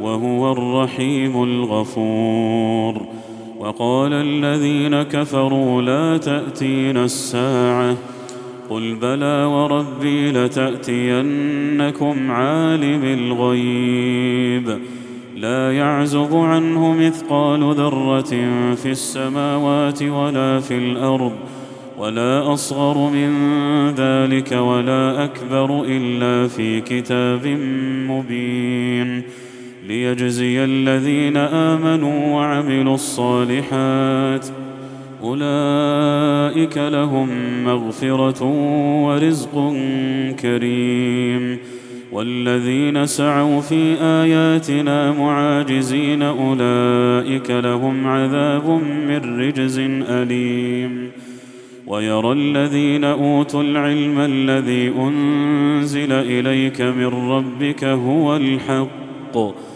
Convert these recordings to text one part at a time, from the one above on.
وهو الرحيم الغفور. وقال الذين كفروا لا تاتين الساعة. قل بلى وربي لتأتينكم عالم الغيب. لا يعزب عنه مثقال ذرة في السماوات ولا في الأرض ولا أصغر من ذلك ولا أكبر إلا في كتاب مبين. ليجزي الذين آمنوا وعملوا الصالحات أولئك لهم مغفرة ورزق كريم والذين سعوا في آياتنا معاجزين أولئك لهم عذاب من رجز أليم ويرى الذين أوتوا العلم الذي أنزل إليك من ربك هو الحق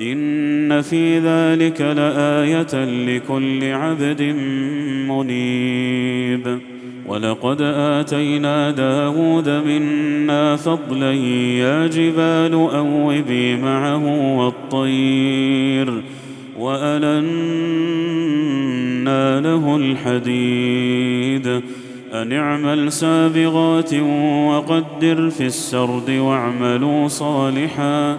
إن في ذلك لآية لكل عبد منيب. ولقد آتينا داود منا فضلا يا جبال أوبي معه والطير وألنا له الحديد. ان اعمل سابغات وقدر في السرد واعملوا صالحا.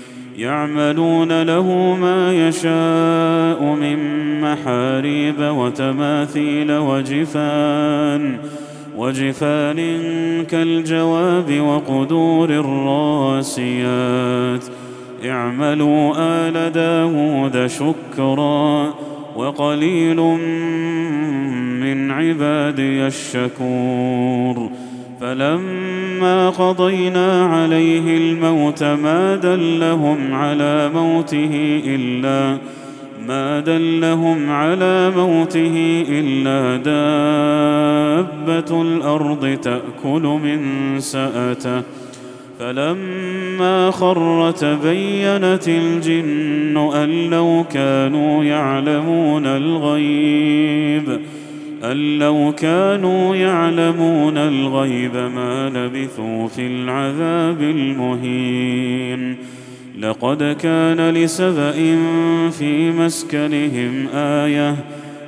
يعملون له ما يشاء من محاريب وتماثيل وجفان وجفان كالجواب وقدور الراسيات. اعملوا آل داود شكرا وقليل من عبادي الشكور. فلما قضينا عليه الموت ما دلهم على موته إلا ما دلهم على موته إلا دابة الأرض تأكل من سأته. فلما خر تبينت الجن أن لو كانوا يعلمون الغيب. أن لو كانوا يعلمون الغيب ما لبثوا في العذاب المهين. لقد كان لسبإ في مسكنهم آية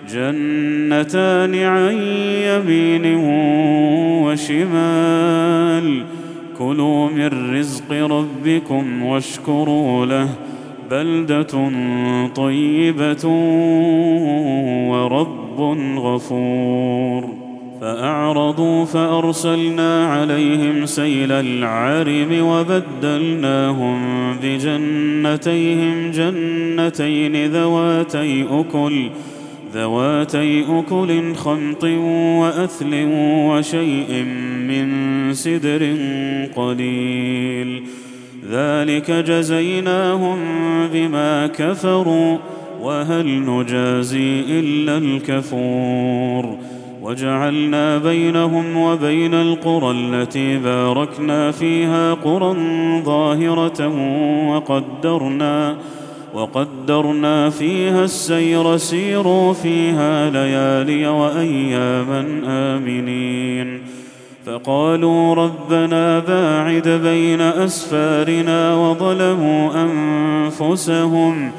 جنتان عن يمين وشمال. كلوا من رزق ربكم واشكروا له بلدة طيبة ورب غفور. فأعرضوا فأرسلنا عليهم سيل العارم وبدلناهم بجنتيهم جنتين ذواتي أكل ذواتي أكل خمط وأثل وشيء من سدر قليل. ذلك جزيناهم بما كفروا وهل نجازي إلا الكفور. وجعلنا بينهم وبين القرى التي باركنا فيها قرى ظاهرة وقدرنا وقدرنا فيها السير سيروا فيها ليالي وأياما آمنين. فقالوا ربنا باعد بين أسفارنا وظلموا أنفسهم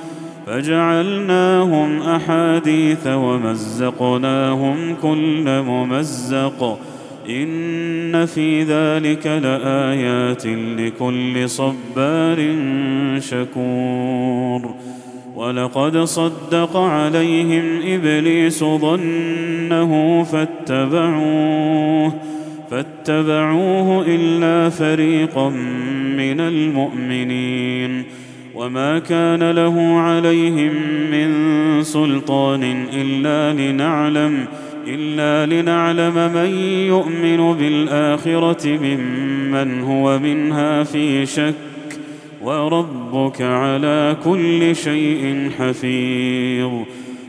فجعلناهم أحاديث ومزقناهم كل ممزق إن في ذلك لآيات لكل صبار شكور ولقد صدق عليهم إبليس ظنه فاتبعوه فاتبعوه إلا فريقا من المؤمنين وما كان له عليهم من سلطان إلا لنعلم إلا لنعلم من يؤمن بالآخرة ممن هو منها في شك وربك على كل شيء حفيظ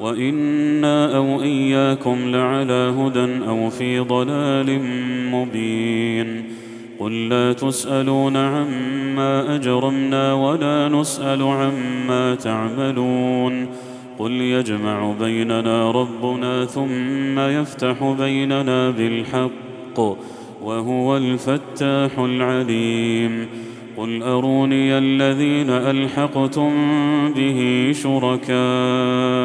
وأنا أو اياكم لعلى هدى أو في ضلال مبين قل لا تسالون عما اجرمنا ولا نسال عما تعملون قل يجمع بيننا ربنا ثم يفتح بيننا بالحق وهو الفتاح العليم قل اروني الذين الحقتم به شركاء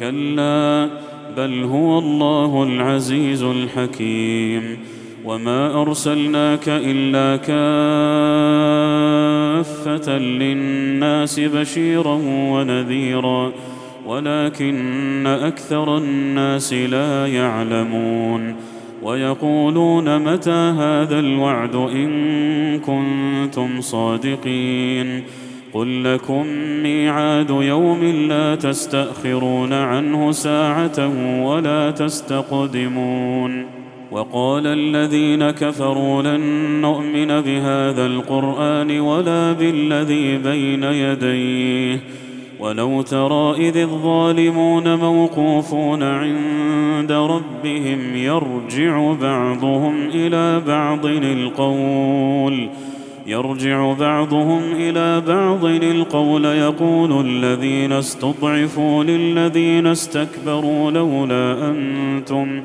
كلا بل هو الله العزيز الحكيم. وما أرسلناك إلا كافة للناس بشيرا ونذيرا ولكن أكثر الناس لا يعلمون. ويقولون متى هذا الوعد إن كنتم صادقين. قل لكم ميعاد يوم لا تستأخرون عنه ساعة ولا تستقدمون وقال الذين كفروا لن نؤمن بهذا القرآن ولا بالذي بين يديه ولو ترى إذ الظالمون موقوفون عند ربهم يرجع بعضهم إلى بعض القول يرجع بعضهم إلى بعض القول يقول الذين استضعفوا للذين استكبروا لولا أنتم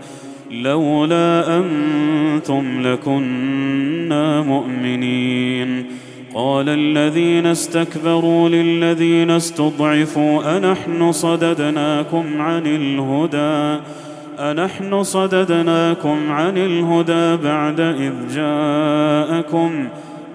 لولا أنتم لكنا مؤمنين. قال الذين استكبروا للذين استضعفوا أنحن صددناكم عن الهدى أنحن صددناكم عن الهدى بعد إذ جاءكم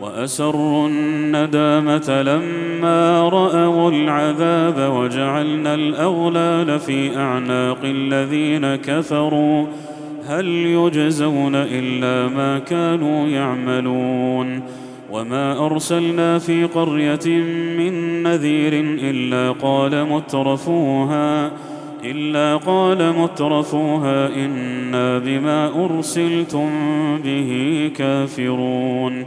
وأسروا الندامة لما رأوا العذاب وجعلنا الأغلال في أعناق الذين كفروا. هل يجزون إلا ما كانوا يعملون. وما أرسلنا في قرية من نذير إلا قال مترفوها إلا قال مترفوها إنا بما أرسلتم به كافرون.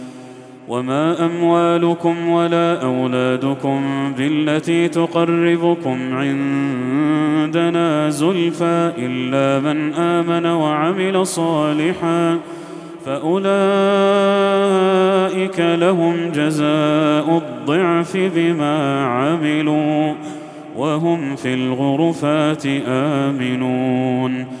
وما اموالكم ولا اولادكم بالتي تقربكم عندنا زلفى الا من امن وعمل صالحا فاولئك لهم جزاء الضعف بما عملوا وهم في الغرفات امنون